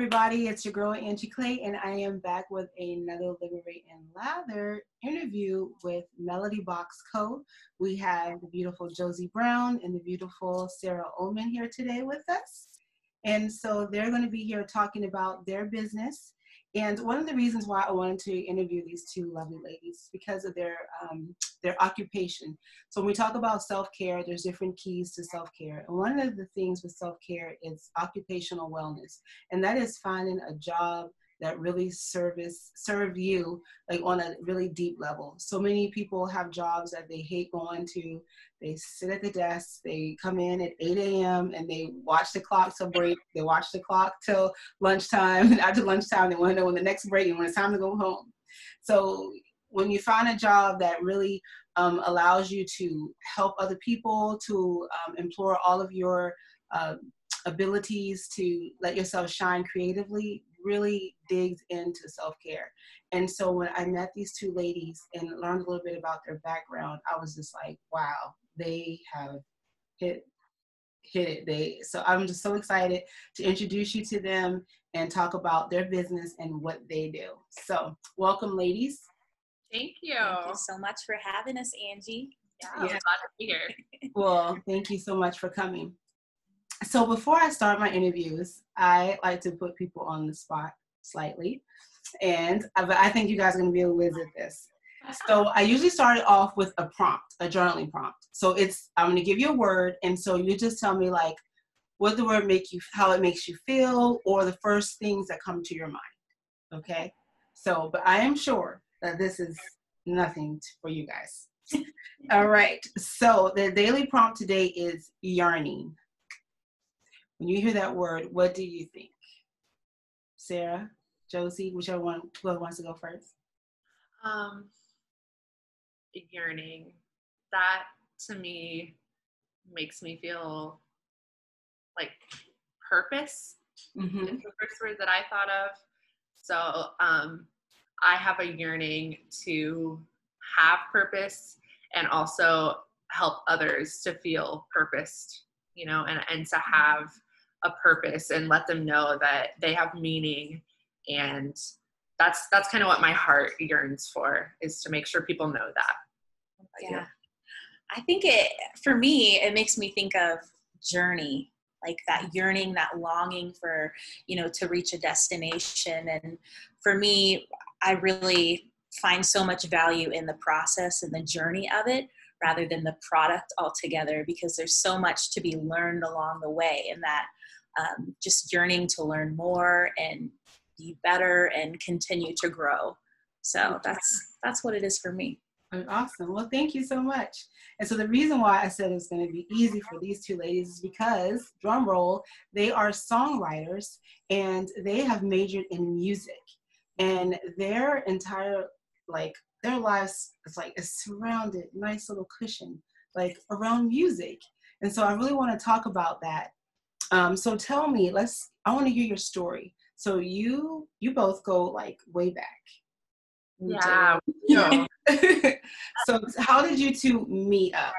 everybody. It's your girl Angie Clay, and I am back with another Liberate and Lather interview with Melody Box Co. We have the beautiful Josie Brown and the beautiful Sarah Ullman here today with us. And so they're going to be here talking about their business and one of the reasons why I wanted to interview these two lovely ladies is because of their um, their occupation. So when we talk about self care, there's different keys to self care, and one of the things with self care is occupational wellness, and that is finding a job that really service serve you like on a really deep level. So many people have jobs that they hate going to. They sit at the desk, they come in at 8 a.m. and they watch the clock till break. They watch the clock till lunchtime. And after lunchtime, they want to know when the next break and when it's time to go home. So when you find a job that really um, allows you to help other people, to um, implore all of your uh, abilities to let yourself shine creatively, really digs into self care. And so when I met these two ladies and learned a little bit about their background, I was just like, wow, they have hit hit it. They so I'm just so excited to introduce you to them and talk about their business and what they do. So welcome, ladies. Thank you. Thank you so much for having us, Angie. Yeah, yeah. glad to be here. well, thank you so much for coming. So before I start my interviews, I like to put people on the spot slightly. And uh, I, I think you guys are going to be able to at this. So I usually start it off with a prompt, a journaling prompt. So it's I'm going to give you a word, and so you just tell me like what the word make you, how it makes you feel, or the first things that come to your mind. Okay. So, but I am sure that this is nothing for you guys. All right. So the daily prompt today is yearning. When you hear that word, what do you think? Sarah, Josie, whichever one whoever wants to go first. Um, yearning. That to me makes me feel like purpose. Mm-hmm. It's the first word that I thought of. So um, I have a yearning to have purpose and also help others to feel purposed, you know, and, and to have a purpose and let them know that they have meaning. And that's that's kind of what my heart yearns for is to make sure people know that. Yeah. I think it for me it makes me think of journey like that yearning that longing for you know to reach a destination. And for me i really find so much value in the process and the journey of it rather than the product altogether because there's so much to be learned along the way. And that um, just yearning to learn more and be better and continue to grow. So that's that's what it is for me. Awesome. Well, thank you so much. And so the reason why I said it's going to be easy for these two ladies is because, drum roll, they are songwriters and they have majored in music. And their entire, like, their lives, is like a surrounded, nice little cushion, like around music. And so I really want to talk about that um, so tell me, let's. I want to hear your story. So you you both go like way back. Yeah. so how did you two meet up?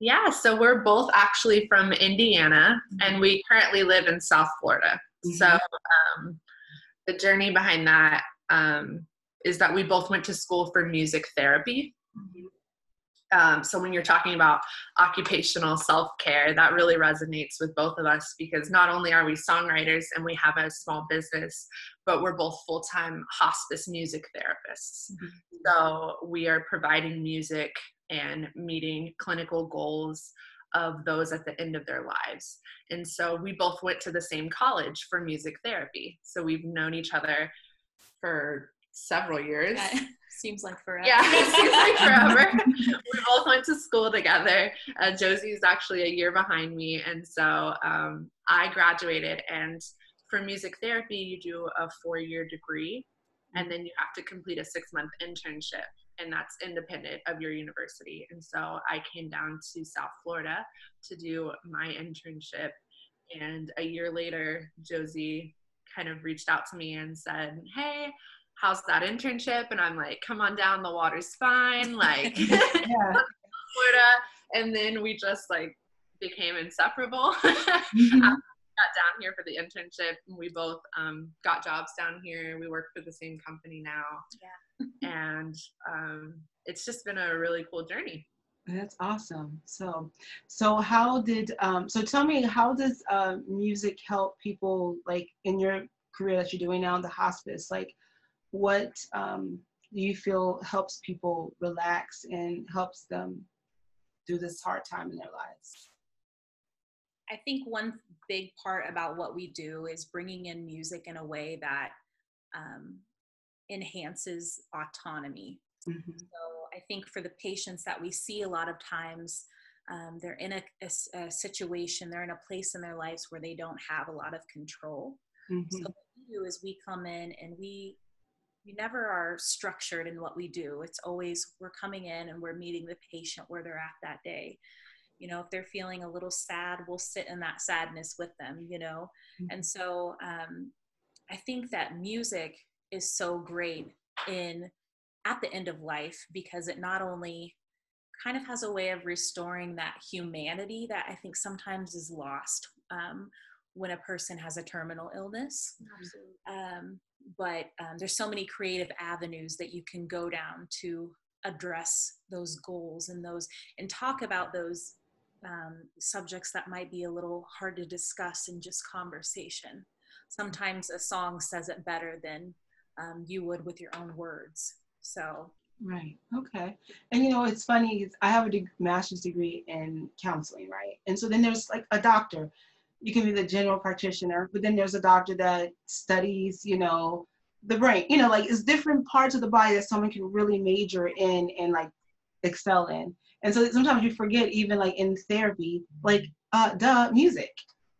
Yeah, so we're both actually from Indiana, and we currently live in South Florida. Mm-hmm. So um, the journey behind that um, is that we both went to school for music therapy. Mm-hmm. Um, so when you're talking about occupational self-care, that really resonates with both of us because not only are we songwriters and we have a small business, but we're both full-time hospice music therapists. Mm-hmm. So we are providing music and meeting clinical goals of those at the end of their lives. And so we both went to the same college for music therapy. So we've known each other for several years. Yeah, seems like forever. Yeah, seems like forever. we both went to school together. Uh, Josie's actually a year behind me, and so um, I graduated. And for music therapy, you do a four-year degree, and then you have to complete a six-month internship, and that's independent of your university. And so I came down to South Florida to do my internship, and a year later, Josie kind of reached out to me and said, "Hey." How's that internship? And I'm like, come on down, the water's fine. Like, Florida. And then we just like became inseparable. mm-hmm. got down here for the internship and we both um, got jobs down here. We work for the same company now. Yeah. and um, it's just been a really cool journey. That's awesome. So, so how did um, so tell me how does uh, music help people like in your career that you're doing now in the hospice? Like, what um, do you feel helps people relax and helps them through this hard time in their lives? I think one big part about what we do is bringing in music in a way that um, enhances autonomy. Mm-hmm. So I think for the patients that we see a lot of times, um, they're in a, a, a, situation, they're in a place in their lives where they don't have a lot of control. Mm-hmm. So what we do is we come in and we we never are structured in what we do. It's always we're coming in and we're meeting the patient where they're at that day. You know, if they're feeling a little sad, we'll sit in that sadness with them. You know, Mm-hmm. and so um, I think that music is so great in at the end of life because it not only kind of has a way of restoring that humanity that I think sometimes is lost um, when a person has a terminal illness. Um, but um, there's so many creative avenues that you can go down to address those goals and those and talk about those um, subjects that might be a little hard to discuss in just conversation. Sometimes a song says it better than um, you would with your own words. So Right. Okay. And you know, it's funny. I have a de- master's degree in counseling, right? And so then there's like a doctor. You can be the general practitioner, but then there's a doctor that studies, you know, the brain. You know, like it's different parts of the body that someone can really major in and like excel in. And so sometimes you forget, even like in therapy, like uh, duh, music,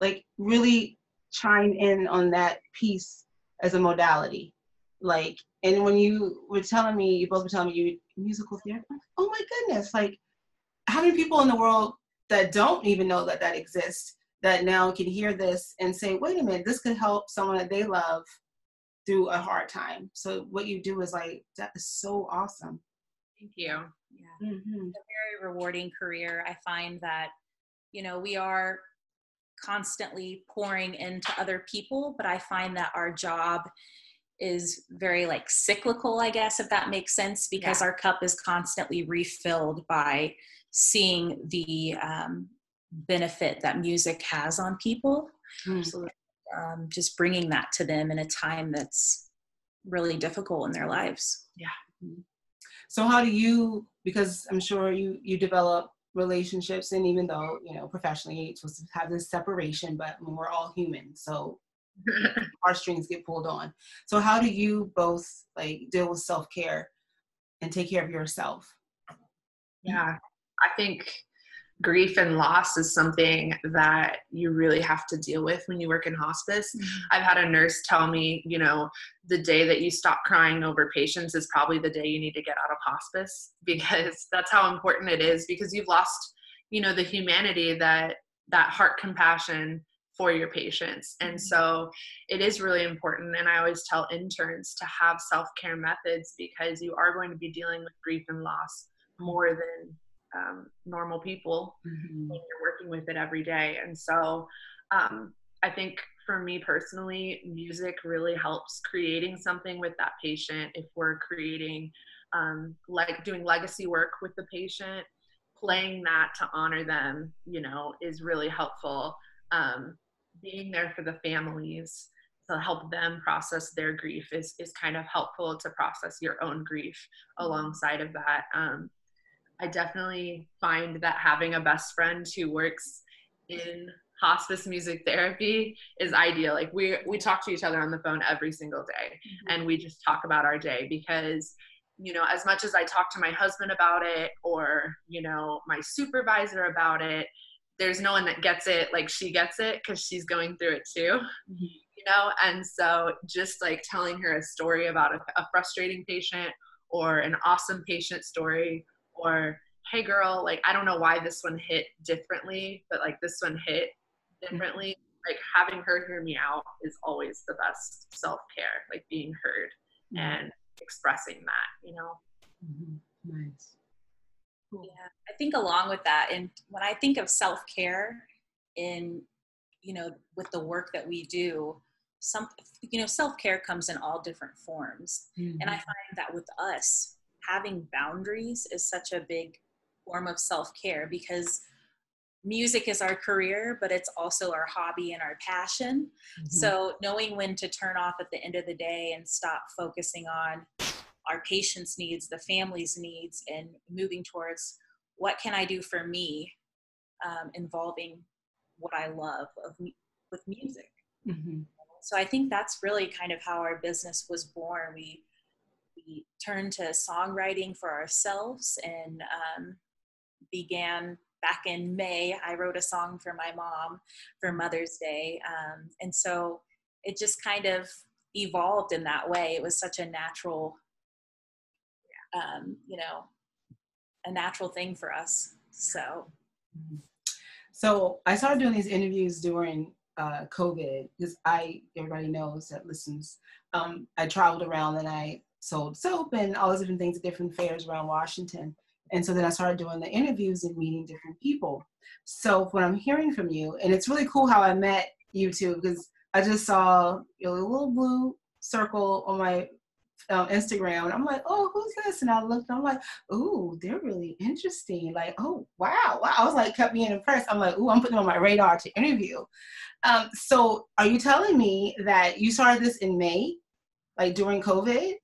like really chime in on that piece as a modality, like and when you were telling me, you both were telling me you musical theater. Oh my goodness! Like, how many people in the world that don't even know that that exists that now can hear this and say, "Wait a minute, this could help someone that they love through a hard time." So what you do is like that is so awesome. Thank you. yeah. Mm-hmm. a very rewarding career. I find that, you know, we are constantly pouring into other people, but I find that our job is very like cyclical, I guess, if that makes sense, because Yeah. our cup is constantly refilled by seeing the um, benefit that music has on people. Mm. Um, just bringing that to them in a time that's really difficult in their lives. Yeah. So how do you? Because I'm sure you you develop relationships, and even though you know professionally it's supposed to have this separation, but I mean, we're all human, so our strings get pulled on. So how do you both like deal with self care and take care of yourself? Yeah, I think grief and loss is something that you really have to deal with when you work in hospice. Mm-hmm. I've had a nurse tell me, you know, the day that you stop crying over patients is probably the day you need to get out of hospice because that's how important it is because you've lost, you know, the humanity that that heart compassion for your patients. And mm-hmm. so it is really important and I always tell interns to have self-care methods because you are going to be dealing with grief and loss mm-hmm. more than um, normal people Mm-hmm. you're working with it every day. And so um, I think for me personally, music really helps creating something with that patient. If we're creating, um, like doing legacy work with the patient, playing that to honor them, you know, is really helpful. Um, being there for the families to help them process their grief is, is kind of helpful to process your own grief alongside of that. Um, I definitely find that having a best friend who works in hospice music therapy is ideal. Like we we talk to each other on the phone every single day mm-hmm. and we just talk about our day because you know, as much as I talk to my husband about it or, you know, my supervisor about it, there's no one that gets it like she gets it because she's going through it too mm-hmm. you know? And so just like telling her a story about a, a frustrating patient or an awesome patient story or hey girl like i don't know why this one hit differently but like this one hit differently like having her hear me out is always the best self-care like being heard and expressing that you know Mhm. Nice. Cool. Yeah, I think along with that, and when I think of self care in you know, with the work that we do, some, you know, self care comes in all different forms. Mm-hmm. And I mm-hmm. find that with us, having boundaries is such a big form of self care because music is our career, but it's also our hobby and our passion. Mm-hmm. So knowing when to turn off at the end of the day and stop focusing on our patients' needs, the family's needs, and moving towards what can I do for me, um, involving what I love of with music. Mm-hmm. So I think that's really kind of how our business was born. We we turned to songwriting for ourselves and um, began back in May. I wrote a song for my mom for Mother's Day, um, and so it just kind of evolved in that way. It was such a natural, um, you know, a natural thing for us. So. So I started doing these interviews during uh, COVID because I everybody knows that listens. Um, I traveled around and I sold soap and all those different things at different fairs around Washington. And so then I started doing the interviews and meeting different people. So what I'm hearing from you, and it's really cool how I met you too, because I just saw your little blue circle on my uh, Instagram, and I'm like, oh, who's this? And I looked, and I'm like, ooh, they're really interesting. Like, oh, wow, wow. I was like, kept being impressed. I'm like, ooh, I'm putting them on my radar to interview. Um, so, are you telling me that you started this in May, like during COVID?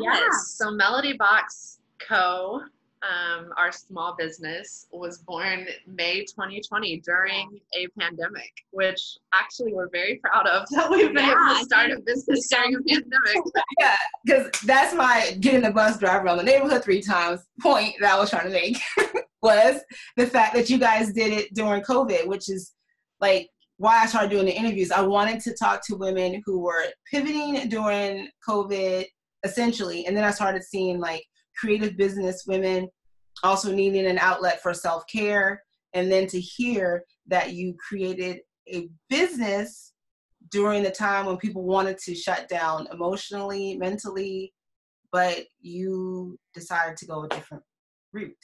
Yes. So Melody Box Co um, our small business was born May 2020 during a pandemic, which actually we're very proud of that we've been yeah, able to start a business during a pandemic. yeah, because that's my getting the bus driver around the neighborhood three times point that I was trying to make was the fact that you guys did it during COVID, which is like why I started doing the interviews. I wanted to talk to women who were pivoting during COVID essentially, and then I started seeing like creative business women also needing an outlet for self care. And then to hear that you created a business during the time when people wanted to shut down emotionally, mentally, but you decided to go a different route.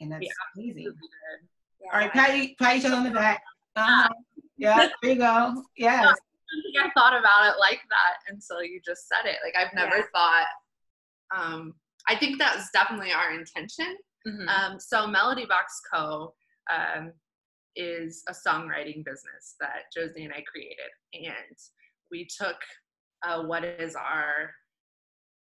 And that's yeah, amazing. Yeah. All right, pat, pat each other on the back. Uh-huh. Yeah, there you go. Yes. I thought about it like that until you just said it. Like I've never yeah. thought um, I think that's definitely our intention. Mm-hmm. Um, so Melody Box Co. Um, is a songwriting business that Josie and I created, and we took uh, what is our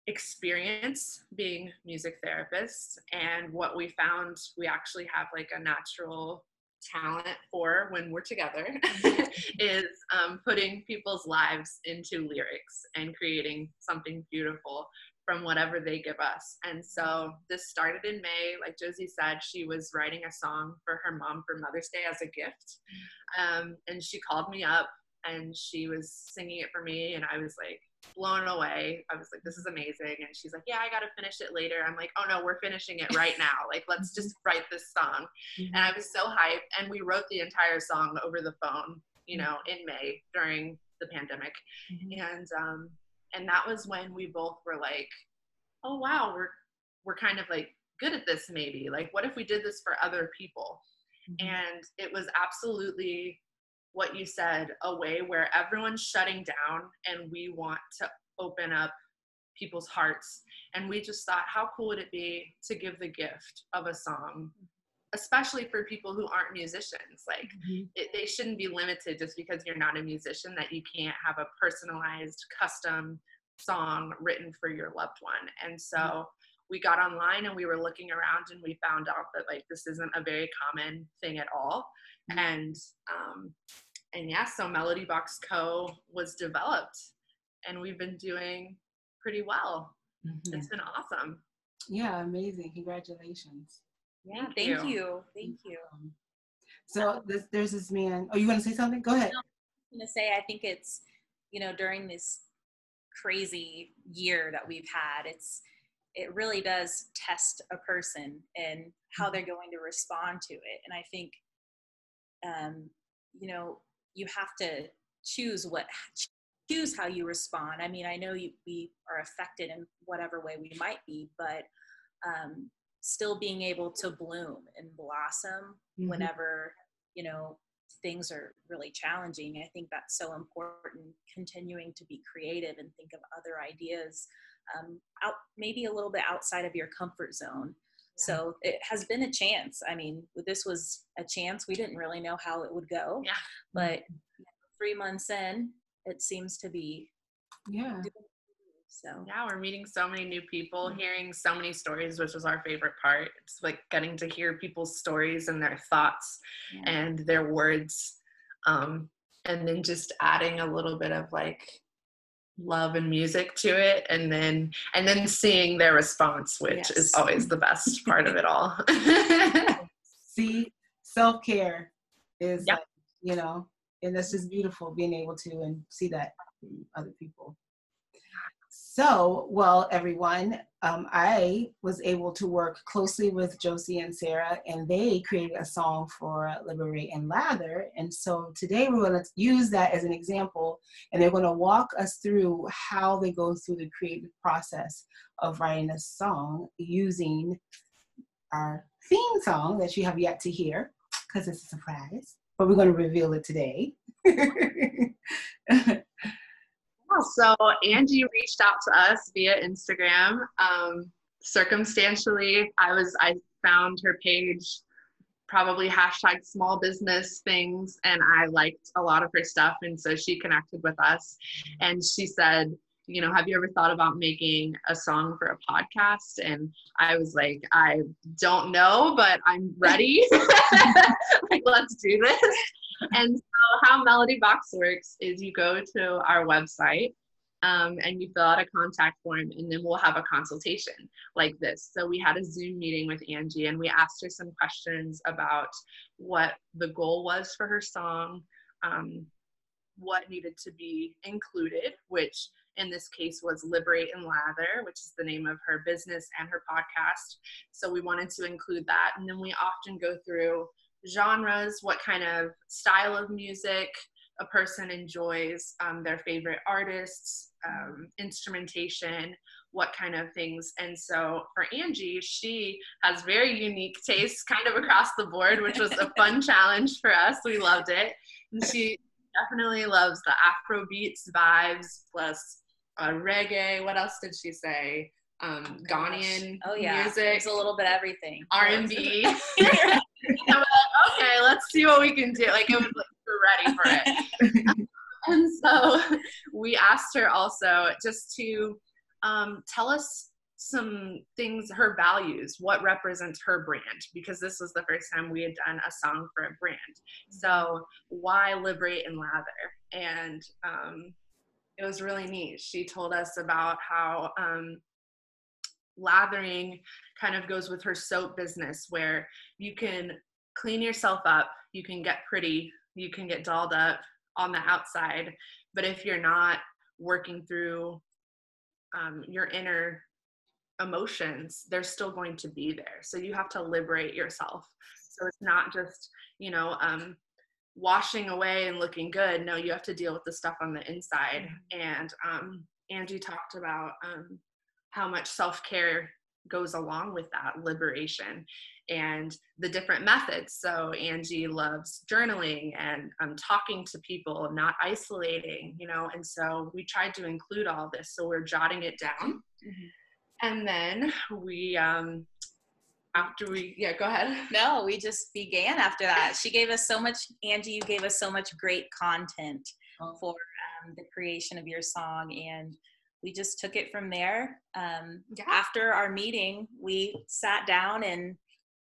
experience being music therapists and what we found we actually have like a natural talent for when we're together is um, putting people's lives into lyrics and creating something beautiful from whatever they give us. And so this started in May. Like Josie said, she was writing a song for her mom for Mother's Day as a gift. Um, and she called me up and she was singing it for me. And I was like blown away. I was like, this is amazing. And she's like, yeah, I got to finish it later. I'm like, oh no, we're finishing it right now. Like, let's just write this song. Mm-hmm. And I was so hyped. And we wrote the entire song over the phone, you know, in May during the pandemic. Mm-hmm. And, um, and that was when we both were like oh wow we're we're kind of like good at this maybe like what if we did this for other people mm-hmm. and it was absolutely what you said a way where everyone's shutting down and we want to open up people's hearts and we just thought how cool would it be to give the gift of a song especially for people who aren't musicians like mm-hmm. it, they shouldn't be limited just because you're not a musician that you can't have a personalized custom song written for your loved one and so we got online and we were looking around and we found out that like this isn't a very common thing at all mm-hmm. And um and yeah so melody box co was developed and we've been doing pretty well mm-hmm. it's been awesome yeah amazing congratulations yeah thank, thank you. you. thank you so this, there's this man oh you want to say something go ahead i'm going to say i think it's you know during this crazy year that we've had it's it really does test a person and how mm-hmm. they're going to respond to it and i think um, you know you have to choose what choose how you respond i mean i know you, we are affected in whatever way we might be but um, still being able to bloom and blossom mm-hmm. whenever you know things are really challenging. I think that's so important, continuing to be creative and think of other ideas um, out maybe a little bit outside of your comfort zone. So it has been a chance. I mean, this was a chance. We didn't really know how it would go, yeah. but three months in, it seems to be yeah so yeah, we're meeting so many new people, mm-hmm. hearing so many stories, which was our favorite part. It's like getting to hear people's stories and their thoughts yeah. and their words. Um, and then just adding a little bit of like love and music to it and then and then seeing their response which yes. is always the best part of it all see self-care is yep. like, you know and that's just beautiful being able to and see that from other people so, well, everyone, um, I was able to work closely with Josie and Sarah, and they created a song for Liberate and Lather. And so today we're going to use that as an example, and they're going to walk us through how they go through the creative process of writing a song using our theme song that you have yet to hear, because it's a surprise, but we're going to reveal it today. so Angie reached out to us via Instagram. Um, circumstantially, I was I found her page, probably hashtag small business things, and I liked a lot of her stuff, and so she connected with us, and she said, you know, have you ever thought about making a song for a podcast? And I was like, I don't know, but I'm ready. like, let's do this. And so, how Melody Box works is you go to our website um, and you fill out a contact form, and then we'll have a consultation like this. So, we had a Zoom meeting with Angie, and we asked her some questions about what the goal was for her song, um, what needed to be included, which in this case was Liberate and Lather, which is the name of her business and her podcast. So we wanted to include that. And then we often go through genres, what kind of style of music a person enjoys, um, their favorite artists, um, instrumentation, what kind of things. And so for Angie, she has very unique tastes kind of across the board, which was a fun challenge for us. We loved it. And she definitely loves the Afro beats vibes plus uh, reggae. What else did she say? Um, Ghanaian oh, yeah. music. It's a little bit everything. R and B. Okay, let's see what we can do. Like it was like we're ready for it. and so we asked her also just to um, tell us some things, her values, what represents her brand, because this was the first time we had done a song for a brand. So why liberate and lather? And um, it was really neat. She told us about how um, lathering kind of goes with her soap business, where you can clean yourself up, you can get pretty, you can get dolled up on the outside. But if you're not working through um, your inner emotions, they're still going to be there. So you have to liberate yourself. So it's not just, you know, um, washing away and looking good. No, you have to deal with the stuff on the inside. Mm-hmm. And um, Angie talked about um, how much self care goes along with that liberation and the different methods. So Angie loves journaling and um, talking to people, not isolating, you know, and so we tried to include all this. So we're jotting it down. Mm-hmm. And then we, um, after we, yeah, go ahead. No, we just began after that. She gave us so much, Angie, you gave us so much great content oh. for um, the creation of your song. And we just took it from there. Um, yeah. After our meeting, we sat down and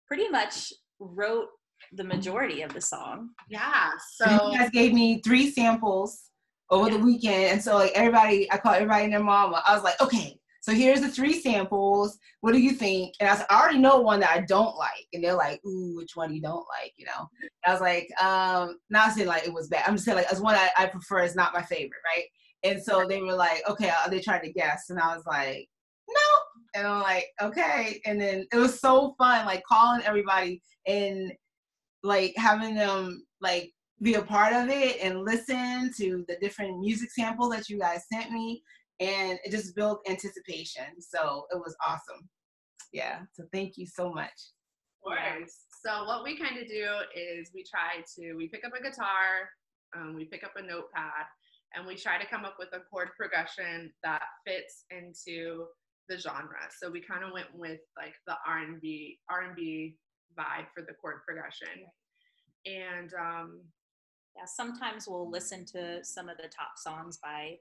pretty much wrote the majority of the song. Yeah. So you guys gave me three samples over yeah. the weekend. And so like everybody, I called everybody and their mama. I was like, okay, so here's the three samples. What do you think? And I was I already know one that I don't like. And they're like, ooh, which one you don't like, you know? And I was like, um, not saying like it was bad. I'm just saying like as one I, I prefer is not my favorite, right? And so they were like, okay, are they trying to guess? And I was like, no. And I'm like, okay. And then it was so fun, like calling everybody and like having them like be a part of it and listen to the different music samples that you guys sent me. And it just built anticipation. So it was awesome. Yeah. So thank you so much. Of course. So what we kind of do is we try to we pick up a guitar, um, we pick up a notepad, and we try to come up with a chord progression that fits into the genre. So we kind of went with like the R and B R and B vibe for the chord progression, and um, yeah, sometimes we'll listen to some of the top songs by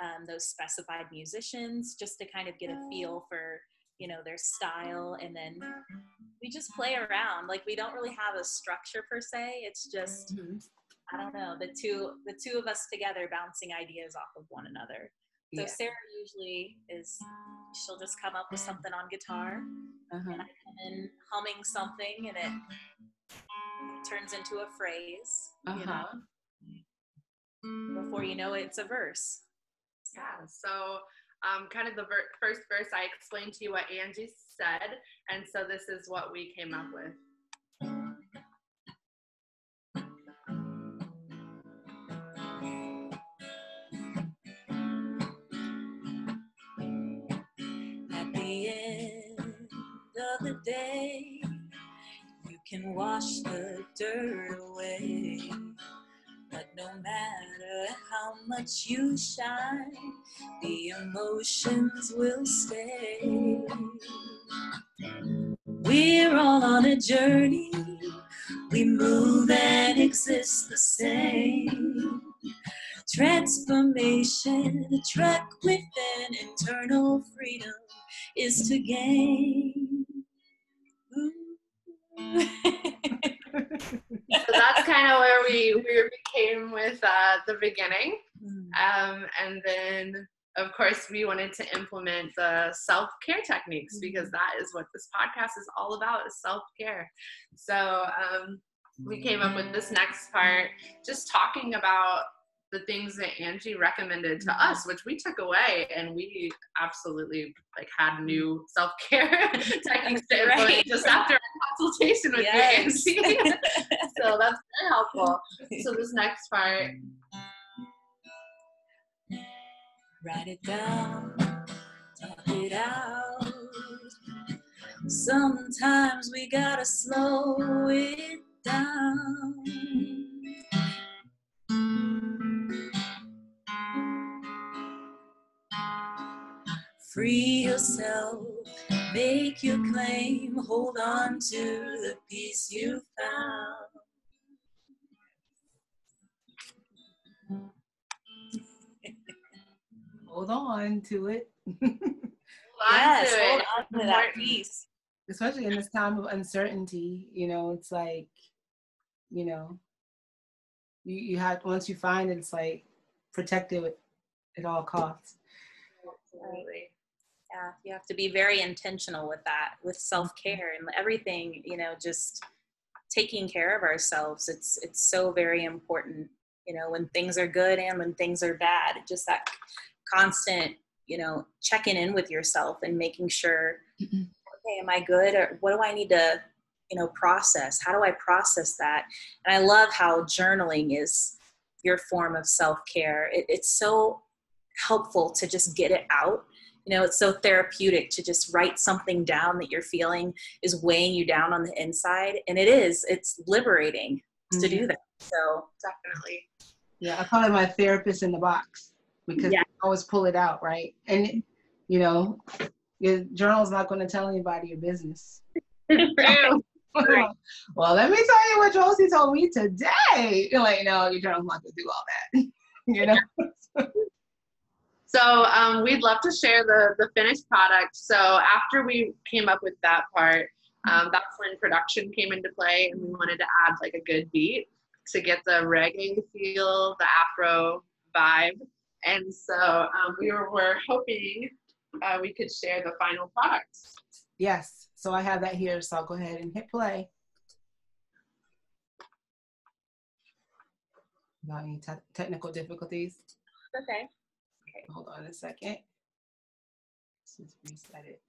um, those specified musicians just to kind of get a feel for you know their style and then we just play around like we don't really have a structure per se it's just mm-hmm. i don't know the two the two of us together bouncing ideas off of one another so yeah. sarah usually is she'll just come up with something on guitar uh-huh. and i come in humming something and it turns into a phrase uh-huh. you know before you know it, it's a verse yeah so um, kind of the ver- first verse, I explained to you what Angie said, and so this is what we came up with. At the end of the day, you can wash the dirt away. But no matter how much you shine, the emotions will stay. We're all on a journey, we move and exist the same. Transformation, the track within internal freedom is to gain. so that's kind of where we we became with uh, the beginning, hmm. um, and then of course we wanted to implement the self care techniques because hmm. that is what this podcast is all about is self care. So um, we came up with this next part, just talking about the things that Angie recommended to mm-hmm. us, which we took away and we absolutely like had new self-care techniques to implement right. just after consultation with yes. you, Angie. so that's very helpful. So this next part. Write it down, talk it out. Sometimes we gotta slow it down. Free yourself, make your claim, hold on to the peace you found. hold on to it. yes, hold on to that peace. Especially in this time of uncertainty, you know, it's like, you know, you, you have once you find it, it's like protect it at all costs. Yeah you have to be very intentional with that with self-care and everything you know just taking care of ourselves. It's it's so very important you know when things are good and when things are bad just that constant you know checking in with yourself and making sure mm-hmm. okay am i good? Or what do i need to you know process? How do i process that? And i love how journaling is your form of self-care. It, it's so helpful to just get it out you know it's so therapeutic to just write something down that you're feeling is weighing you down on the inside and it is it's liberating mm-hmm. to do mm-hmm. that so. Definitely. Yeah i call it my therapist in the box because yeah. I always pull it out right? And you know your journal's not going to tell anybody your business. Well let me tell you what josie told me today. You're like no your journal's not going to do all that. You know So um, we'd love to share the, the finished product. So after we came up with that part, um, that's when production came into play and we wanted to add like a good beat to get the reggae feel, the Afro vibe. And so um, we were, were hoping uh, we could share the final product. Yes, so I have that here, so I'll go ahead and hit play. Without any te technical difficulties. Okay. Okay, hold on a second. Let's just reset it.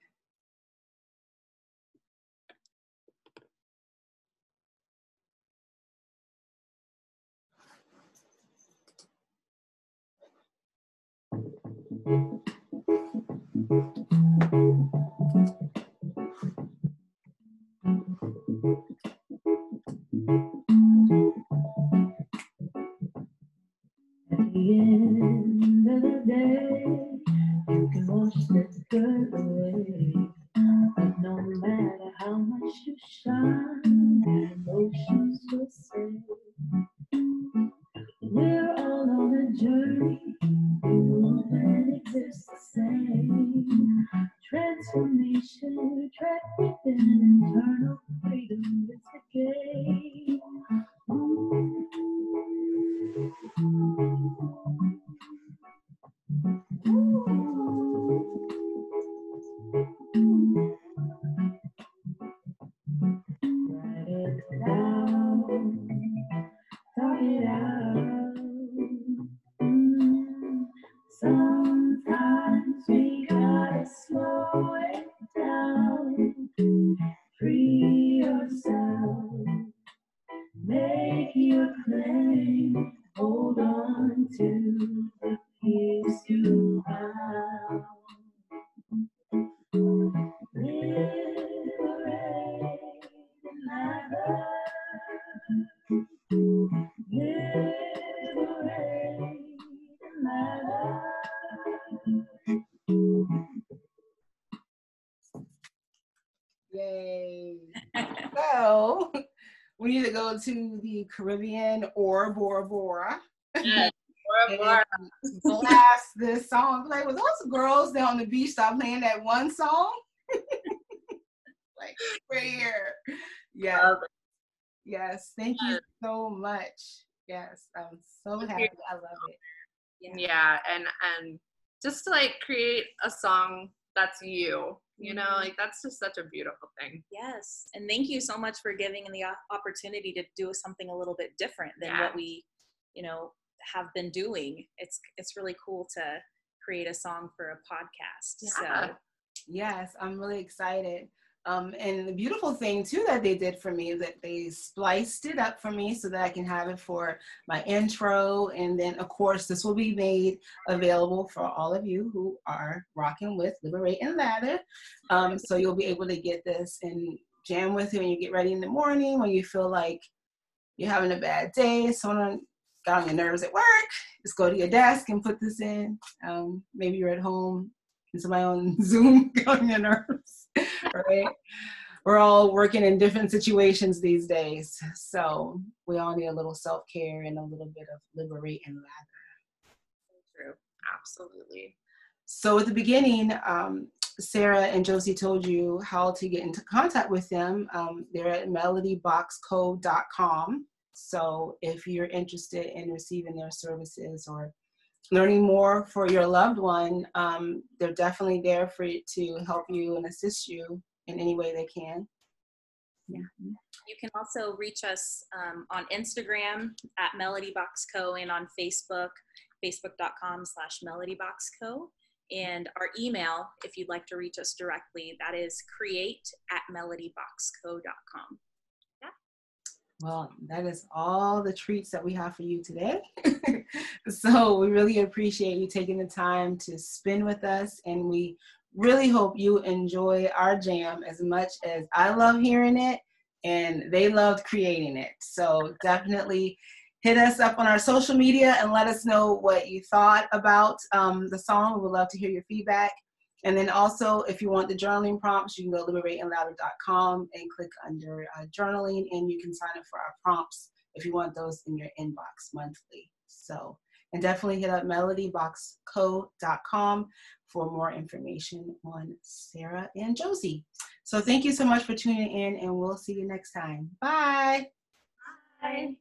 Caribbean or Bora Bora. Yes, Bora Bora. blast this song. Like, was those girls down on the beach stop playing that one song? like, we're here. Yeah. Yes. Thank you so much. Yes. I'm so happy. I love it. Yeah. yeah. And, and just to like create a song that's you you know mm-hmm. like that's just such a beautiful thing yes and thank you so much for giving the opportunity to do something a little bit different than yeah. what we you know have been doing it's it's really cool to create a song for a podcast yeah. so yes i'm really excited um, and the beautiful thing too that they did for me is that they spliced it up for me so that I can have it for my intro. And then of course this will be made available for all of you who are rocking with Liberate and Lather. Um, so you'll be able to get this and jam with it when you get ready in the morning, when you feel like you're having a bad day, someone got on your nerves at work, just go to your desk and put this in. Um, maybe you're at home and somebody on Zoom got on your nerves right? We're all working in different situations these days. So we all need a little self care and a little bit of liberate and lather. True. Absolutely. So at the beginning, um, Sarah and Josie told you how to get into contact with them. Um, they're at melodyboxco.com. So if you're interested in receiving their services or learning more for your loved one, um, they're definitely there for to help you and assist you in any way they can. Yeah. You can also reach us um, on Instagram at MelodyBoxCo and on Facebook, facebook.com slash MelodyBoxCo. And our email, if you'd like to reach us directly, that is create at melodyboxco.com. Well, that is all the treats that we have for you today. so we really appreciate you taking the time to spend with us, and we really hope you enjoy our jam as much as I love hearing it and they loved creating it. So definitely hit us up on our social media and let us know what you thought about um, the song. We would love to hear your feedback. And then also, if you want the journaling prompts, you can go to liberateandlather.com and click under uh, journaling, and you can sign up for our prompts if you want those in your inbox monthly. So, and definitely hit up melodyboxco.com for more information on Sarah and Josie. So, thank you so much for tuning in, and we'll see you next time. Bye. Bye.